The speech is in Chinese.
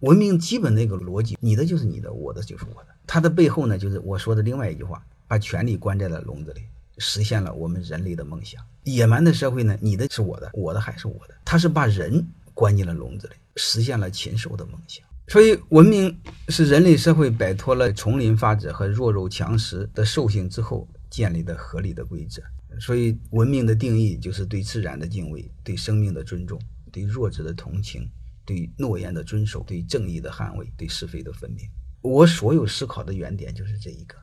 文明基本的一个逻辑，你的就是你的，我的就是我的。它的背后呢，就是我说的另外一句话：把权力关在了笼子里，实现了我们人类的梦想。野蛮的社会呢，你的是我的，我的还是我的。它是把人关进了笼子里，实现了禽兽的梦想。所以，文明是人类社会摆脱了丛林法则和弱肉强食的兽性之后建立的合理的规则。所以，文明的定义就是对自然的敬畏，对生命的尊重，对弱者的同情。对诺言的遵守，对正义的捍卫，对是非的分明。我所有思考的原点就是这一个。